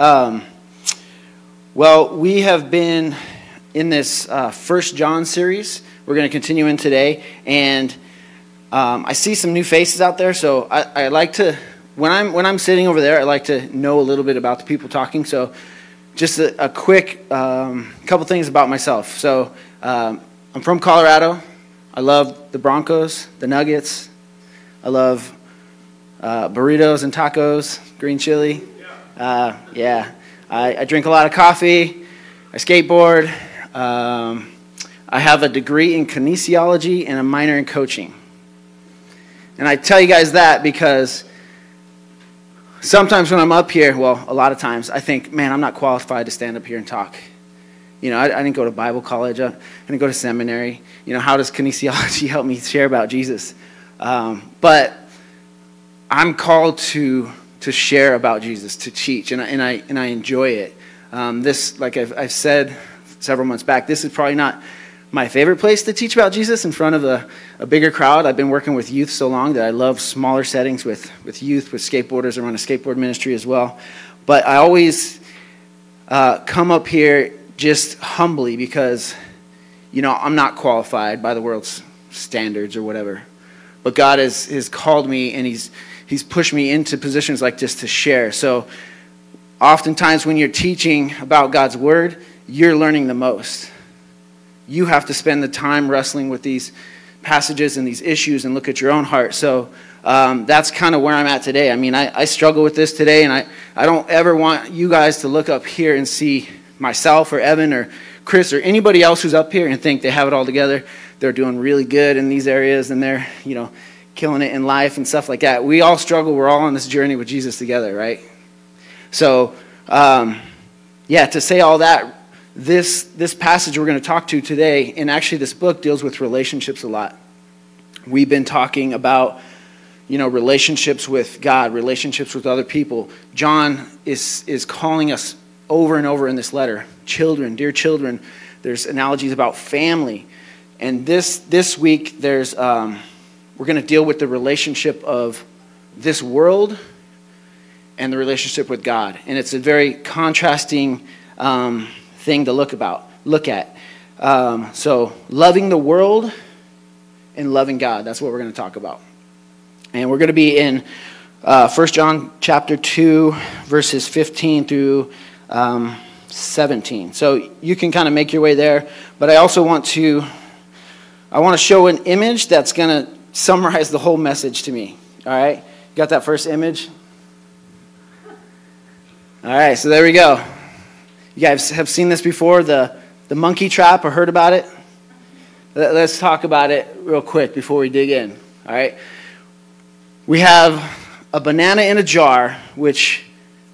Um, well, we have been in this uh, First John series. We're going to continue in today, and um, I see some new faces out there. So I, I, like to, when I'm when I'm sitting over there, I like to know a little bit about the people talking. So just a, a quick um, couple things about myself. So um, I'm from Colorado. I love the Broncos, the Nuggets. I love uh, burritos and tacos, green chili. Uh, yeah, I, I, drink a lot of coffee. I skateboard. Um, I have a degree in kinesiology and a minor in coaching. And I tell you guys that because sometimes when I'm up here, well, a lot of times, I think, man, I'm not qualified to stand up here and talk. You know, I, I didn't go to Bible college. I didn't go to seminary. You know, how does kinesiology help me share about Jesus? Um, but I'm called to to share about Jesus, to teach, and I, and I, and I enjoy it. Um, this, like I've, I've said several months back, this is probably not my favorite place to teach about Jesus in front of a, a bigger crowd. I've been working with youth so long that I love smaller settings with, with youth, with skateboarders. I run a skateboard ministry as well. But I always uh, come up here just humbly because, you know, I'm not qualified by the world's standards or whatever. But God has, has called me and He's he's pushed me into positions like this to share. So, oftentimes when you're teaching about God's word, you're learning the most. You have to spend the time wrestling with these passages and these issues and look at your own heart. So, um, that's kind of where I'm at today. I mean, I, I struggle with this today, and I, I don't ever want you guys to look up here and see myself or Evan or Chris or anybody else who's up here and think they have it all together. They're doing really good in these areas, and they're, you know, killing it in life and stuff like that. We all struggle. We're all on this journey with Jesus together, right? So, um, yeah, to say all that, this, this passage we're going to talk to today, and actually this book deals with relationships a lot. We've been talking about, you know, relationships with God, relationships with other people. John is, is calling us over and over in this letter children, dear children. There's analogies about family. And this, this week, there's. Um, we're going to deal with the relationship of this world and the relationship with God. And it's a very contrasting um, thing to look about, look at. Um, so, loving the world and loving God. That's what we're going to talk about. And we're going to be in uh, 1 John chapter 2, verses 15 through um, 17. So you can kind of make your way there. But I also want to, I want to show an image that's going to summarize the whole message to me. All right? Got that first image? All right, so there we go. You guys have seen this before, the, the monkey trap, or heard about it? Let's talk about it real quick before we dig in. All right? We have a banana in a jar, which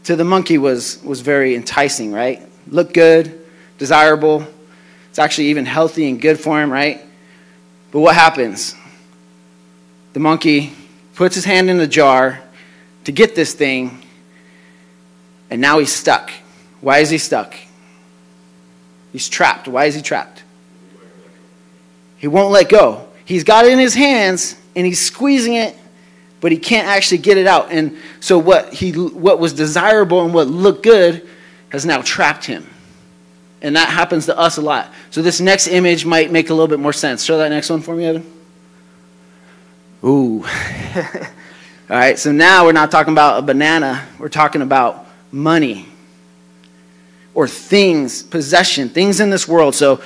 to the monkey was, was very enticing, right? Looked good, desirable. It's actually even healthy and good for him, right? But what happens? The monkey puts his hand in the jar to get this thing, and now he's stuck. Why is he stuck? He's trapped. Why is he trapped? He won't let go. He's got it in his hands and he's squeezing it, but he can't actually get it out. And so what he what was desirable and what looked good has now trapped him. And that happens to us a lot. So this next image might make a little bit more sense. Show that next one for me, Evan. Ooh. All right, so now we're not talking about a banana, we're talking about money or things, possession, things in this world. So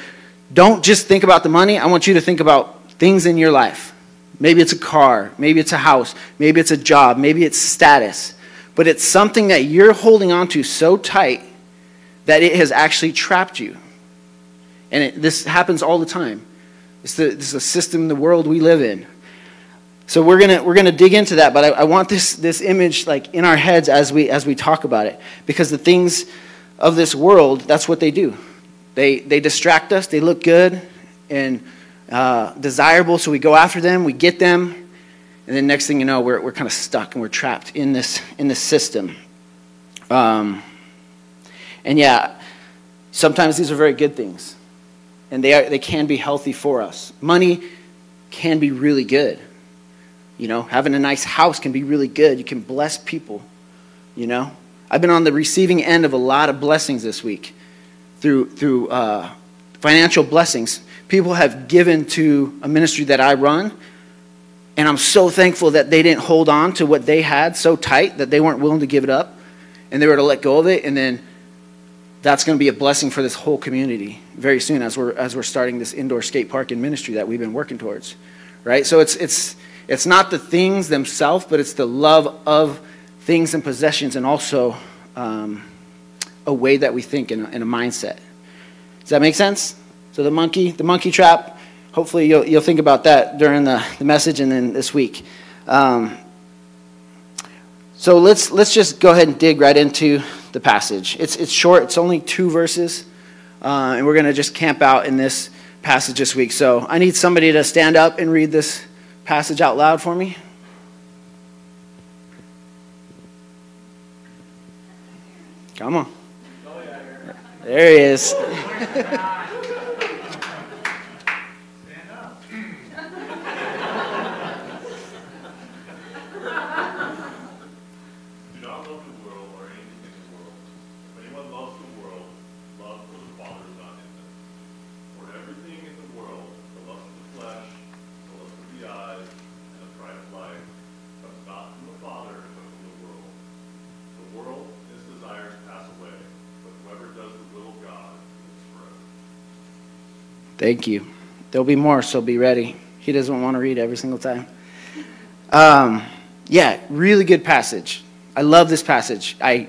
don't just think about the money. I want you to think about things in your life. Maybe it's a car, maybe it's a house, maybe it's a job, maybe it's status. But it's something that you're holding on to so tight that it has actually trapped you. And it, this happens all the time. It's the, is the system, the world we live in. So we're gonna we're gonna dig into that, but I, I, want this this image like in our heads as we as we talk about it, because the things of this world, that's what they do. They they distract us. They look good and uh, desirable, so we go after them, we get them, and then next thing you know, we're we're kind of stuck and we're trapped in this in this system. Um, and yeah, sometimes these are very good things, and they are they can be healthy for us. Money can be really good you know, having a nice house can be really good. You can bless people, you know. I've been on the receiving end of a lot of blessings this week through, through uh, financial blessings. People have given to a ministry that I run, and I'm so thankful that they didn't hold on to what they had so tight that they weren't willing to give it up, and they were to let go of it, and then that's going to be a blessing for this whole community very soon as we're as we're starting this indoor skate park and ministry that we've been working towards right so it's it's it's not the things themselves but it's the love of things and possessions and also um, a way that we think in a, in a mindset. Does that make sense? So the monkey, the monkey trap. Hopefully you'll you'll think about that during the, the message and then this week. Um, so let's let's just go ahead and dig right into the passage. It's it's short. It's only two verses, uh, and we're going to just camp out in this passage this week. So I need somebody to stand up and read this passage out loud for me. Come on. There he is. Thank you. There'll be more, so be ready. He doesn't want to read every single time. Um, yeah, really good passage. I love this passage. I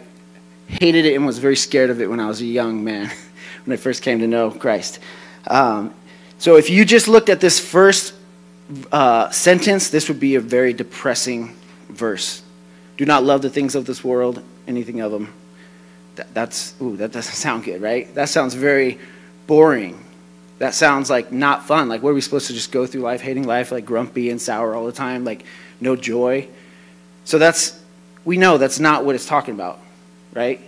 hated it and was very scared of it when I was a young man, when I first came to know Christ. Um, so if you just looked at this first uh, sentence, this would be a very depressing verse. Do not love the things of this world, anything of them. That, that's, ooh, that doesn't sound good, right? That sounds very boring that sounds like not fun. Like, what are we supposed to just go through life hating life, like grumpy and sour all the time, like no joy? So that's, we know that's not what it's talking about, right?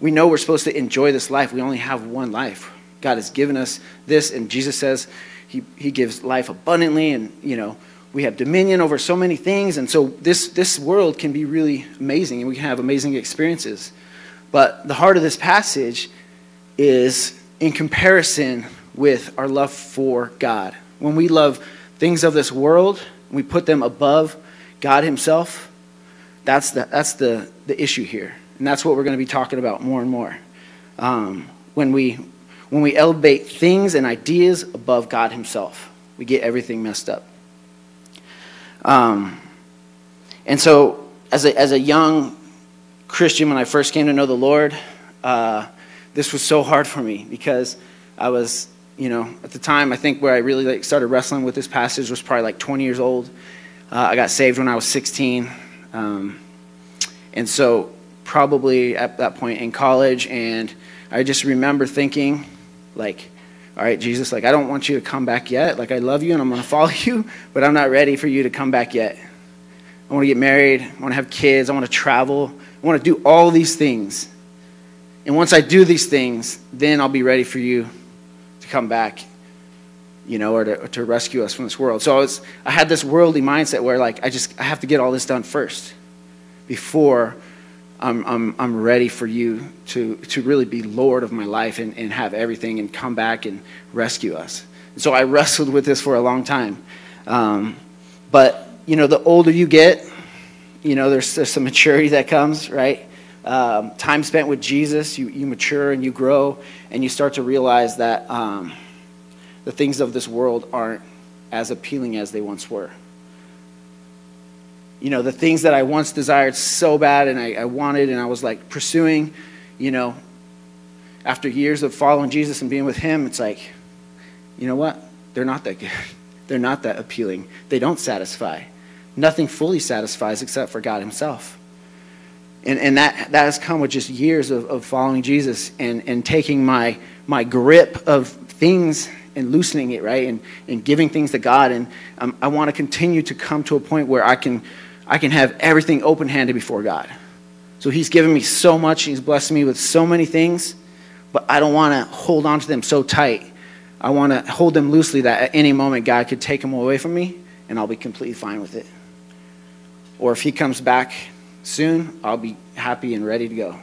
We know we're supposed to enjoy this life. We only have one life. God has given us this, and Jesus says he, he gives life abundantly, and, you know, we have dominion over so many things, and so this, this world can be really amazing, and we can have amazing experiences. But the heart of this passage is in comparison with our love for God. When we love things of this world, we put them above God Himself, that's the, that's the, the issue here. And that's what we're going to be talking about more and more. Um, when, we, when we elevate things and ideas above God Himself, we get everything messed up. Um, and so, as a, as a young Christian, when I first came to know the Lord, uh, this was so hard for me because I was, you know, at the time, I think where I really like, started wrestling with this passage was probably like 20 years old. Uh, I got saved when I was 16. Um, and so, probably at that point in college, and I just remember thinking, like, all right, Jesus, like, I don't want you to come back yet. Like, I love you and I'm going to follow you, but I'm not ready for you to come back yet. I want to get married. I want to have kids. I want to travel. I want to do all these things. And once I do these things, then I'll be ready for you to come back, you know, or to, or to rescue us from this world. So I, was, I had this worldly mindset where, like, I just I have to get all this done first before I'm, I'm, I'm ready for you to, to really be Lord of my life and, and have everything and come back and rescue us. And so I wrestled with this for a long time. Um, but, you know, the older you get, you know, there's, there's some maturity that comes, right? Um, time spent with Jesus, you, you mature and you grow, and you start to realize that um, the things of this world aren't as appealing as they once were. You know, the things that I once desired so bad and I, I wanted and I was like pursuing, you know, after years of following Jesus and being with Him, it's like, you know what? They're not that good. They're not that appealing. They don't satisfy. Nothing fully satisfies except for God Himself. And, and that, that has come with just years of, of following Jesus and, and taking my, my grip of things and loosening it, right? And, and giving things to God. And um, I want to continue to come to a point where I can, I can have everything open handed before God. So He's given me so much, He's blessed me with so many things, but I don't want to hold on to them so tight. I want to hold them loosely that at any moment God could take them away from me and I'll be completely fine with it. Or if He comes back soon I'll be happy and ready to go.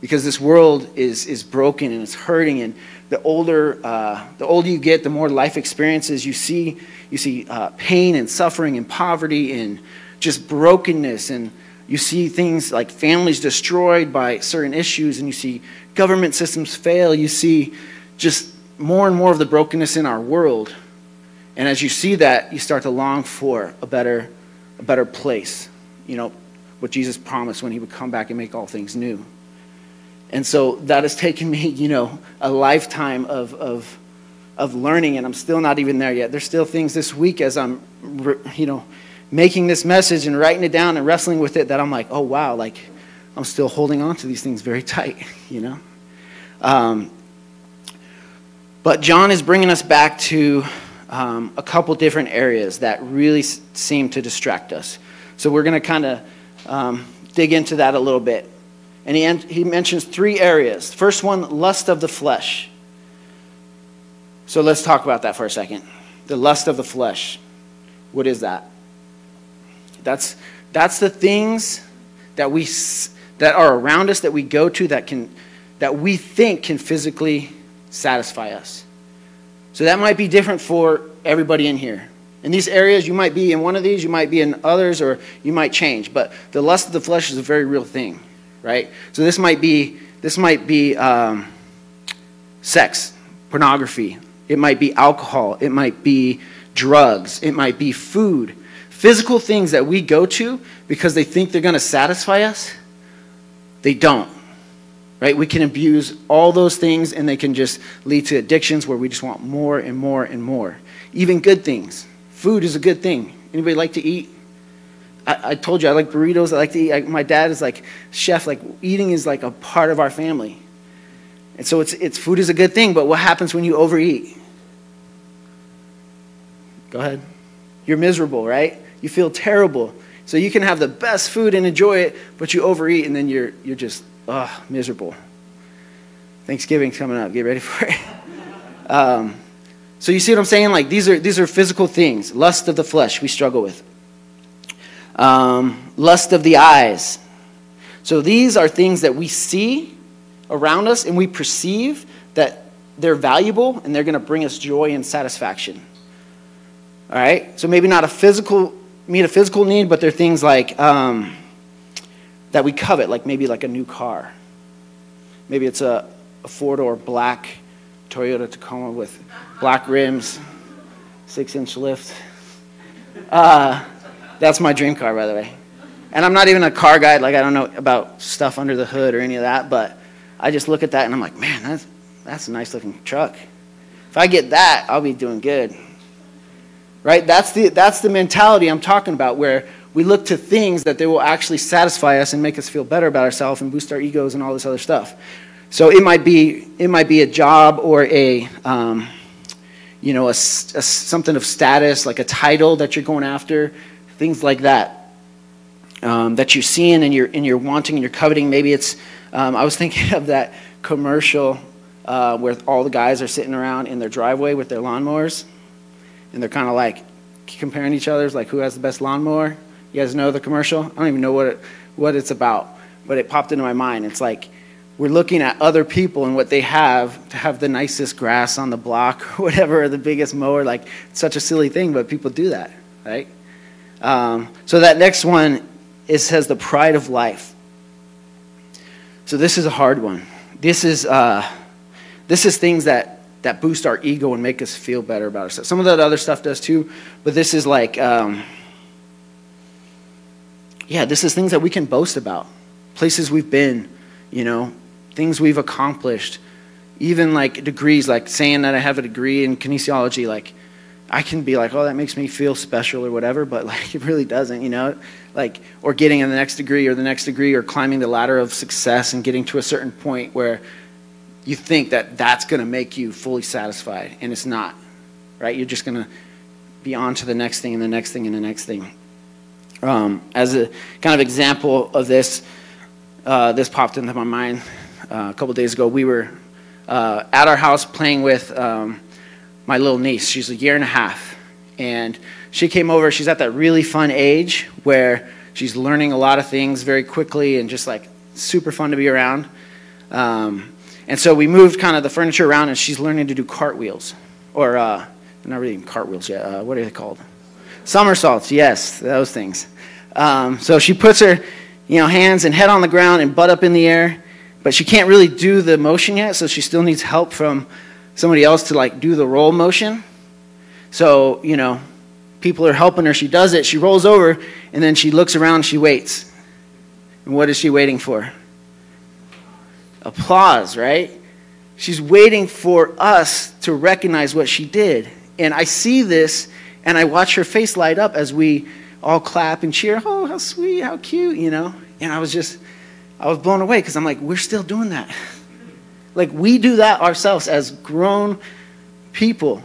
Because this world is, is broken and it's hurting, and the older, uh, the older you get, the more life experiences you see. You see uh, pain and suffering and poverty and just brokenness, and you see things like families destroyed by certain issues, and you see government systems fail. You see just more and more of the brokenness in our world. And as you see that, you start to long for a better, a better place. You know, what Jesus promised when he would come back and make all things new. And so that has taken me, you know, a lifetime of, of, of learning, and I'm still not even there yet. There's still things this week as I'm, you know, making this message and writing it down and wrestling with it that I'm like, oh, wow, like I'm still holding on to these things very tight, you know? Um, but John is bringing us back to um, a couple different areas that really seem to distract us. So we're going to kind of um, dig into that a little bit. And he, he mentions three areas. First one, lust of the flesh. So let's talk about that for a second. The lust of the flesh. What is that? That's, that's the things that, we, that are around us that we go to that, can, that we think can physically satisfy us. So that might be different for everybody in here. In these areas, you might be in one of these, you might be in others, or you might change. But the lust of the flesh is a very real thing, right? So this might be this might be um, sex, pornography. It might be alcohol. It might be drugs. It might be food. Physical things that we go to because they think they're going to satisfy us, they don't. Right? We can abuse all those things and they can just lead to addictions where we just want more and more and more. Even good things. Food is a good thing. Anybody like to eat? I, I told you I like burritos. I like to eat. I, my dad is like chef. Like eating is like a part of our family. And so it's, it's food is a good thing, but what happens when you overeat? Go ahead. You're miserable, right? You feel terrible. So you can have the best food and enjoy it, but you overeat and then you're, you're just, ugh, miserable. Thanksgiving's coming up. Get ready for it. Um, so you see what I'm saying? Like these are, these are physical things. Lust of the flesh we struggle with. Um, lust of the eyes. So these are things that we see around us and we perceive that they're valuable and they're going to bring us joy and satisfaction. All right? So maybe not a physical, meet a physical need, but they're things like um, that we covet, like maybe like a new car. Maybe it's a, a four door black Toyota Tacoma with black rims, six inch lift. Uh, that's my dream car, by the way. And I'm not even a car guy, like I don't know about stuff under the hood or any of that, but I just look at that and I'm like, man, that's, that's a nice looking truck. If I get that, I'll be doing good. Right? That's the, that's the mentality I'm talking about, where we look to things that they will actually satisfy us and make us feel better about ourselves and boost our egos and all this other stuff. So it might be, it might be a job or a, um, you know, a, a, something of status, like a title that you're going after, things like that. Um, that you're seeing and you're, and you're wanting and you're coveting. Maybe it's, um, I was thinking of that commercial uh, where all the guys are sitting around in their driveway with their lawnmowers and they're kind of like comparing each other, like who has the best lawnmower. You guys know the commercial? I don't even know what, it, what it's about, but it popped into my mind. It's like we're looking at other people and what they have to have the nicest grass on the block or whatever, or the biggest mower. Like, it's such a silly thing, but people do that, right? Um, so that next one, it says the pride of life. So this is a hard one. This is, uh, this is things that, that boost our ego and make us feel better about ourselves. Some of that other stuff does too, but this is like, um, yeah, this is things that we can boast about. Places we've been, you know, things we've accomplished. Even like degrees, like saying that I have a degree in kinesiology, like I can be like, oh, that makes me feel special or whatever, but like it really doesn't, you know? Like, or getting in the next degree or the next degree or climbing the ladder of success and getting to a certain point where you think that that's going to make you fully satisfied, and it's not, right? You're just going to be on to the next thing and the next thing and the next thing. Um, as a kind of example of this, uh, this popped into my mind uh, a couple days ago. We were uh, at our house playing with um, my little niece. She's a year and a half. And she came over. She's at that really fun age where She's learning a lot of things very quickly and just like super fun to be around. Um, and so we moved kind of the furniture around, and she's learning to do cartwheels. Or, uh, not really cartwheels yet. Uh, what are they called? Somersaults, yes, those things. Um, so she puts her you know, hands and head on the ground and butt up in the air, but she can't really do the motion yet, so she still needs help from somebody else to like do the roll motion. So, you know, people are helping her. She does it. She rolls over, and then she looks around. She waits. And what is she waiting for? Applause, right? She's waiting for us to recognize what she did. And I see this, and I watch her face light up as we all clap and cheer. Oh, how sweet, how cute, you know? And I was just, I was blown away because I'm like, we're still doing that. like, we do that ourselves as grown people.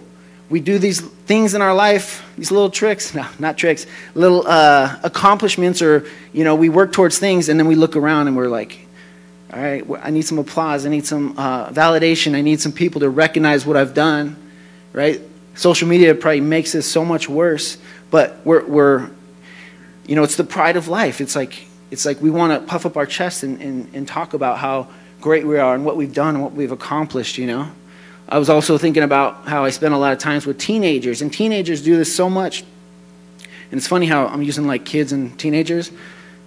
We do these things in our life, these little tricks, no, not tricks, little uh, accomplishments, or, you know, we work towards things and then we look around and we're like, all right, I need some applause. I need some uh, validation. I need some people to recognize what I've done, right? Social media probably makes this so much worse, but we're, we're you know, it's the pride of life. It's like, it's like we want to puff up our chest and, and, and talk about how great we are and what we've done and what we've accomplished, you know. I was also thinking about how I spend a lot of times with teenagers, and teenagers do this so much. And it's funny how I'm using like kids and teenagers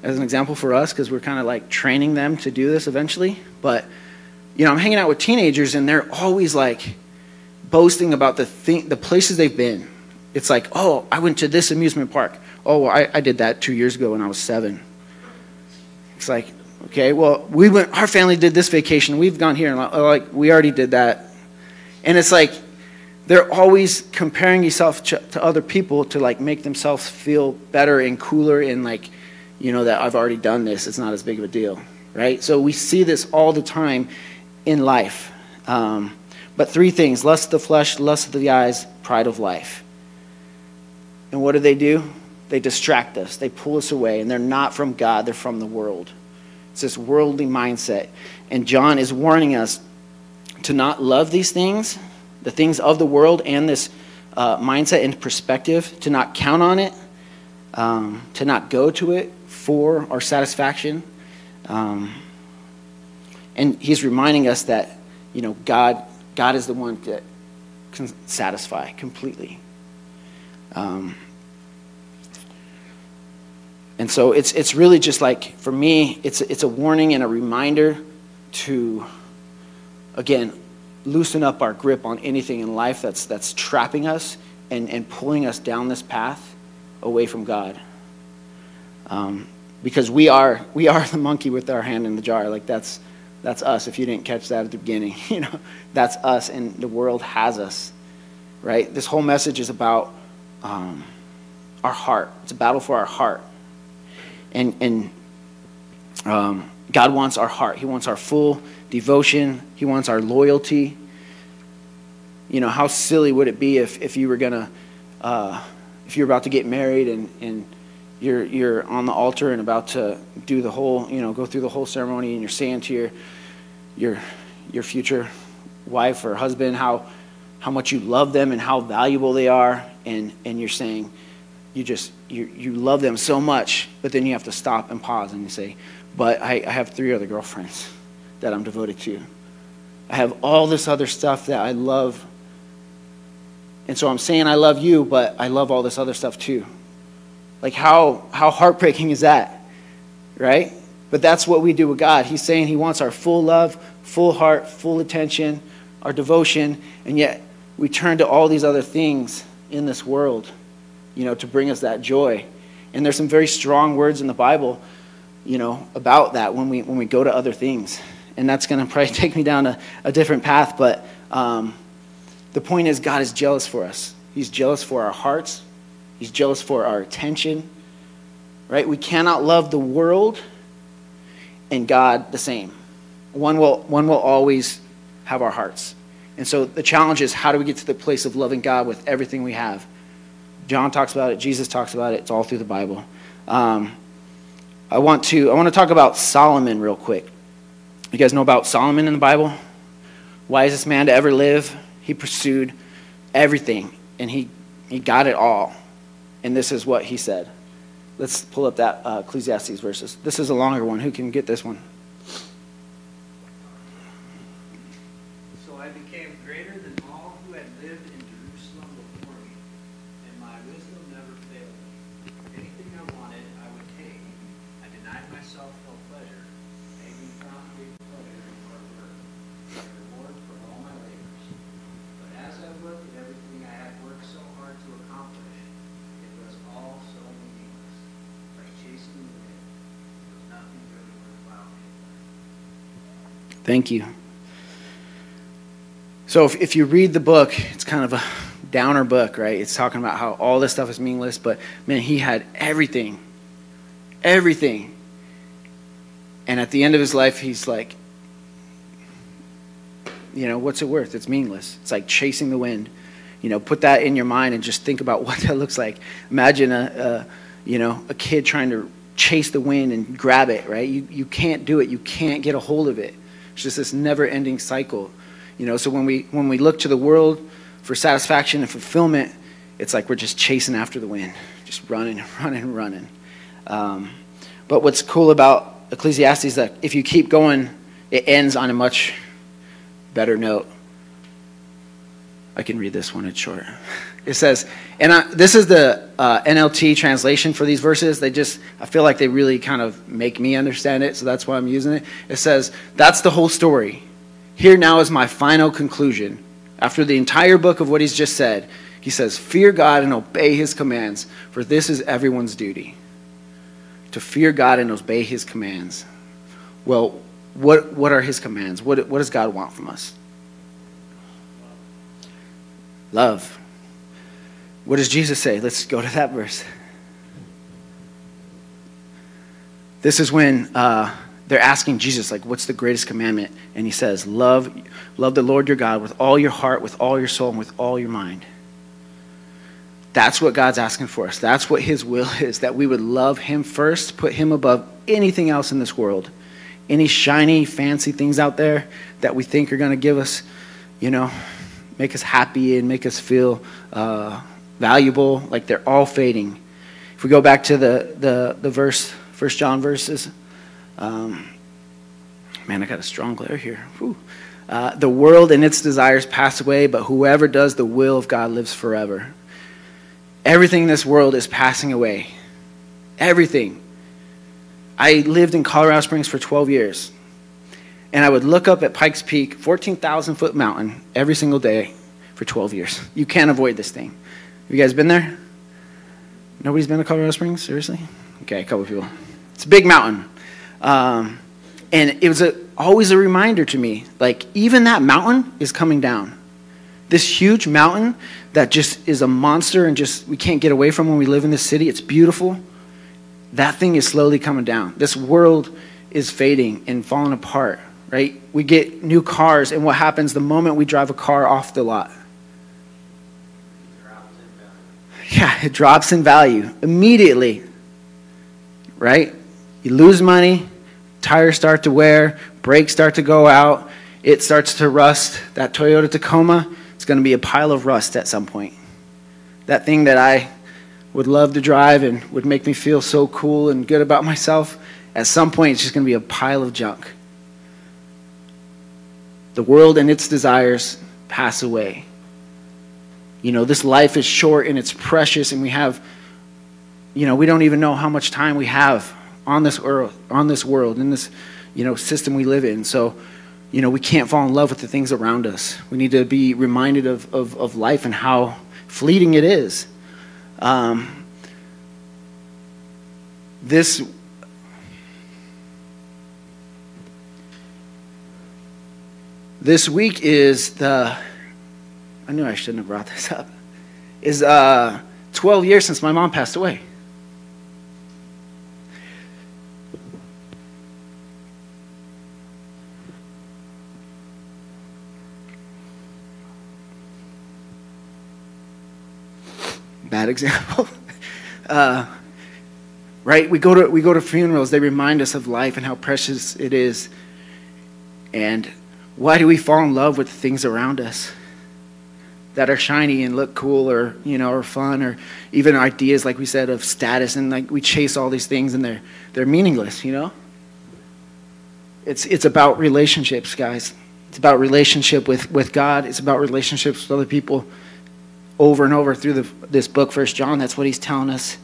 as an example for us because we're kind of like training them to do this eventually. But, you know, I'm hanging out with teenagers and they're always like boasting about the, the places they've been. It's like, oh, I went to this amusement park. Oh, I, I did that two years ago when I was seven. It's like, okay, well, we went, our family did this vacation. We've gone here. And like, we already did that. And it's like, they're always comparing yourself to, to other people to like make themselves feel better and cooler and like, you know, that I've already done this. It's not as big of a deal, right? So we see this all the time in life. Um, but three things lust of the flesh, lust of the eyes, pride of life. And what do they do? They distract us, they pull us away, and they're not from God, they're from the world. It's this worldly mindset. And John is warning us to not love these things, the things of the world, and this uh, mindset and perspective, to not count on it, um, to not go to it for our satisfaction. Um, and he's reminding us that, you know, God, God is the one that can satisfy completely. Um, and so it's, it's really just like, for me, it's, it's a warning and a reminder to, again, loosen up our grip on anything in life that's, that's trapping us and, and pulling us down this path away from God. Um, because we are, we are the monkey with our hand in the jar. Like that's, that's us. If you didn't catch that at the beginning, you know, that's us, and the world has us, right? This whole message is about um, our heart. It's a battle for our heart. And, and um, God wants our heart. He wants our full devotion. He wants our loyalty. You know, how silly would it be if, if you were going to, uh, if you're about to get married and, and you're, you're on the altar and about to do the whole, you know, go through the whole ceremony and you're saying to your, your, your future wife or husband how, how much you love them and how valuable they are. And, and you're saying, you just you, you love them so much but then you have to stop and pause and you say but I, I have three other girlfriends that i'm devoted to. I have all this other stuff that i love. And so i'm saying i love you but i love all this other stuff too. Like how how heartbreaking is that right? But that's what we do with god. He's saying he wants our full love full heart full attention our devotion and yet we turn to all these other things in this world you know, to bring us that joy. And there's some very strong words in the Bible, you know, about that when we when we go to other things. And that's going to probably take me down a, a different path. But um, the point is, God is jealous for us. He's jealous for our hearts. He's jealous for our attention. Right? We cannot love the world and God the same. One will one will always have our hearts. And so the challenge is how do we get to the place of loving God with everything we have? John talks about it. Jesus talks about it. It's all through the Bible. Um, I want to I want to talk about Solomon real quick. You guys know about Solomon in the Bible? Wisest man to ever live. He pursued everything, and he he got it all. And this is what he said. let's pull up that uh, Ecclesiastes verses. This is a longer one. Who can get this one? Thank you. So, if, if you read the book, it's kind of a downer book, right? It's talking about how all this stuff is meaningless, but man, he had everything. Everything. And at the end of his life, he's like, you know, what's it worth? It's meaningless. It's like chasing the wind. You know, put that in your mind and just think about what that looks like. Imagine a, a you know, a kid trying to chase the wind and grab it, right? You, you can't do it. You can't get a hold of it. It's just this never-ending cycle. You know, so when we when we look to the world for satisfaction and fulfillment, it's like we're just chasing after the wind, just running, and running, and running. Um, but what's cool about Ecclesiastes is that if you keep going, it ends on a much better note. I can read this one, it's short. It says, and I, this is the uh, NLT translation for these verses. They just, I feel like they really kind of make me understand it, so that's why I'm using it. It says, That's the whole story. Here now is my final conclusion. After the entire book of what he's just said, he says, Fear God and obey his commands, for this is everyone's duty. To fear God and obey his commands. Well, what, what are his commands? What, what does God want from us? Love. What does Jesus say? Let's go to that verse. This is when uh, they're asking Jesus, like, what's the greatest commandment? And he says, love, love the Lord your God with all your heart, with all your soul, and with all your mind. That's what God's asking for us. That's what his will is, that we would love him first, put him above anything else in this world. Any shiny, fancy things out there that we think are going to give us, you know, make us happy and make us feel uh, valuable, like they're all fading. If we go back to the, the, the verse, First John verses, um, man, I got a strong glare here. Uh, the world and its desires pass away, but whoever does the will of God lives forever. Everything in this world is passing away. Everything. I lived in Colorado Springs for 12 years and I would look up at Pikes Peak, 14,000 foot mountain, every single day for 12 years. You can't avoid this thing. Have you guys been there? Nobody's been to Colorado Springs? Seriously? Okay, a couple people. It's a big mountain. Um, and it was a, always a reminder to me like, even that mountain is coming down. This huge mountain that just is a monster and just we can't get away from when we live in this city, it's beautiful. That thing is slowly coming down. This world is fading and falling apart right? We get new cars, and what happens the moment we drive a car off the lot? Yeah, it drops in value immediately, right? You lose money, tires start to wear, brakes start to go out, it starts to rust. That Toyota Tacoma, it's going to be a pile of rust at some point. That thing that I would love to drive and would make me feel so cool and good about myself, at some point it's just going to be a pile of junk. The world and its desires pass away. You know, this life is short and it's precious, and we have, you know, we don't even know how much time we have on this earth, on this world, in this, you know, system we live in. So, you know, we can't fall in love with the things around us. We need to be reminded of, of, of life and how fleeting it is. Um, this This week is the, I knew I shouldn't have brought this up, is uh, 12 years since my mom passed away. Bad example. uh, right? We go to we go to funerals. They remind us of life and how precious it is. And why do we fall in love with the things around us? That are shiny and look cool or you know or fun or even ideas like we said of status and like we chase all these things and they're they're meaningless you know? It's it's about relationships guys. It's about relationship with with god. It's about relationships with other people over and over through the, this book first john. That's what he's telling us.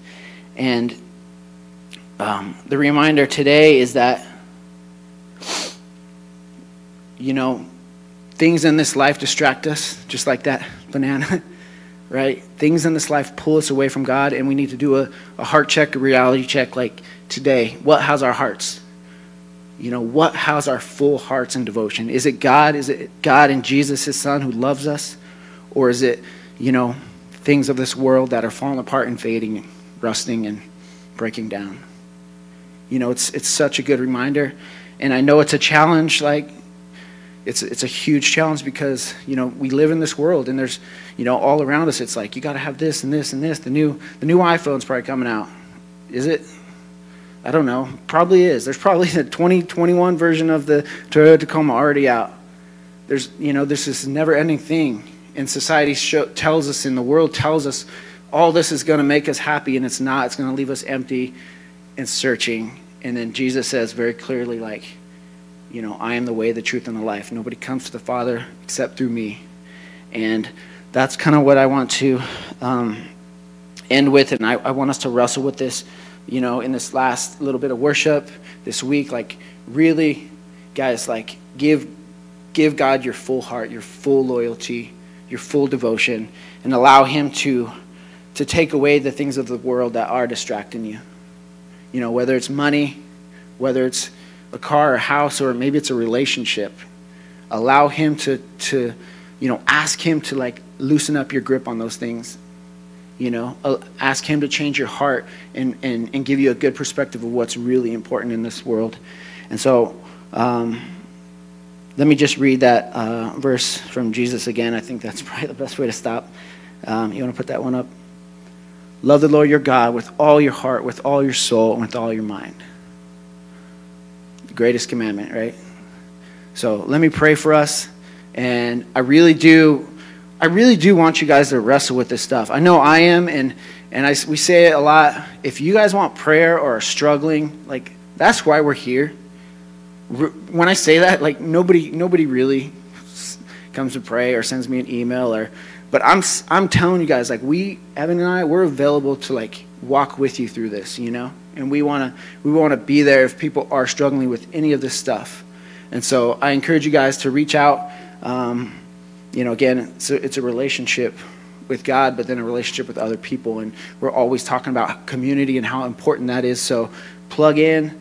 And um, the reminder today is that you know things in this life distract us just like that banana, right? Things in this life pull us away from God, and we need to do a, a heart check, a reality check like today. What has our hearts? You know, what has our full hearts and devotion? Is it God? Is it God and Jesus, his son, who loves us? Or is it, you know, things of this world that are falling apart and fading, and rusting and breaking down? You know, it's, it's such a good reminder. And I know it's a challenge, like, it's it's a huge challenge because you know we live in this world and there's you know all around us it's like you got to have this and this and this. The new the new iPhone's probably coming out. Is it? I don't know. Probably is. There's probably the 2021 version of the Toyota Tacoma already out. There's you know this is never ending thing. And society show, tells us and the world tells us all this is going to make us happy and it's not. It's going to leave us empty and searching. And then Jesus says very clearly like you know, I am the way, the truth, and the life. Nobody comes to the Father except through me. And that's kind of what I want to um, end with. And I, I want us to wrestle with this, you know, in this last little bit of worship this week. Like, really, guys, like, give, give God your full heart, your full loyalty, your full devotion, and allow Him to, to take away the things of the world that are distracting you. You know, whether it's money, whether it's a car, a house, or maybe it's a relationship. Allow him to, to you know, ask him to like loosen up your grip on those things. You know, ask him to change your heart and, and, and give you a good perspective of what's really important in this world. And so, um, let me just read that uh, verse from Jesus again. I think that's probably the best way to stop. Um, you want to put that one up? Love the Lord your God with all your heart, with all your soul, and with all your mind greatest commandment, right? So let me pray for us. And I really do, I really do want you guys to wrestle with this stuff. I know I am, and and I, we say it a lot. If you guys want prayer or are struggling, like that's why we're here. When I say that, like nobody, nobody really comes to pray or sends me an email or, but I'm I'm telling you guys, like we, Evan and I, we're available to like walk with you through this, you know and we want to we want to be there if people are struggling with any of this stuff. And so I encourage you guys to reach out. Um, you know, again, it's a, it's a relationship with God, but then a relationship with other people. And we're always talking about community and how important that is. So plug in.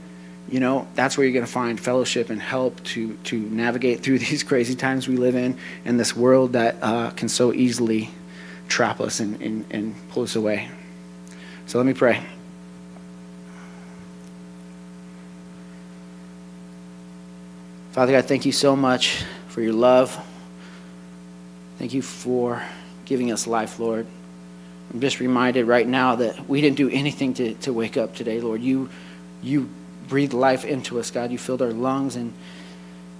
You know, that's where you're going to find fellowship and help to to navigate through these crazy times we live in and this world that uh, can so easily trap us and, and, and pull us away. So let me pray. Father God, thank you so much for your love. Thank you for giving us life, Lord. I'm just reminded right now that we didn't do anything to, to wake up today, Lord. You, you breathed life into us, God. You filled our lungs, and,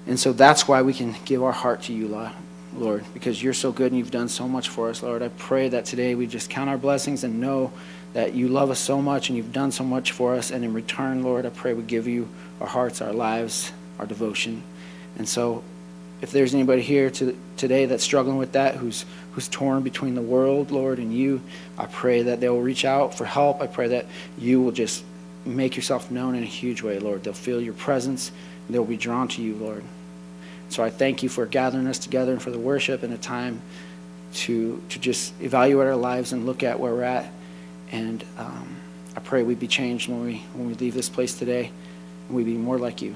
and so that's why we can give our heart to you, Lord, because you're so good and you've done so much for us, Lord. I pray that today we just count our blessings and know that you love us so much and you've done so much for us. And in return, Lord, I pray we give you our hearts, our lives, our devotion. And so, if there's anybody here to, today that's struggling with that, who's who's torn between the world, Lord, and you, I pray that they will reach out for help. I pray that you will just make yourself known in a huge way, Lord. They'll feel your presence and they'll be drawn to you, Lord. So I thank you for gathering us together and for the worship and a time to to just evaluate our lives and look at where we're at. And um, I pray we be changed when we when we leave this place today and we be more like you.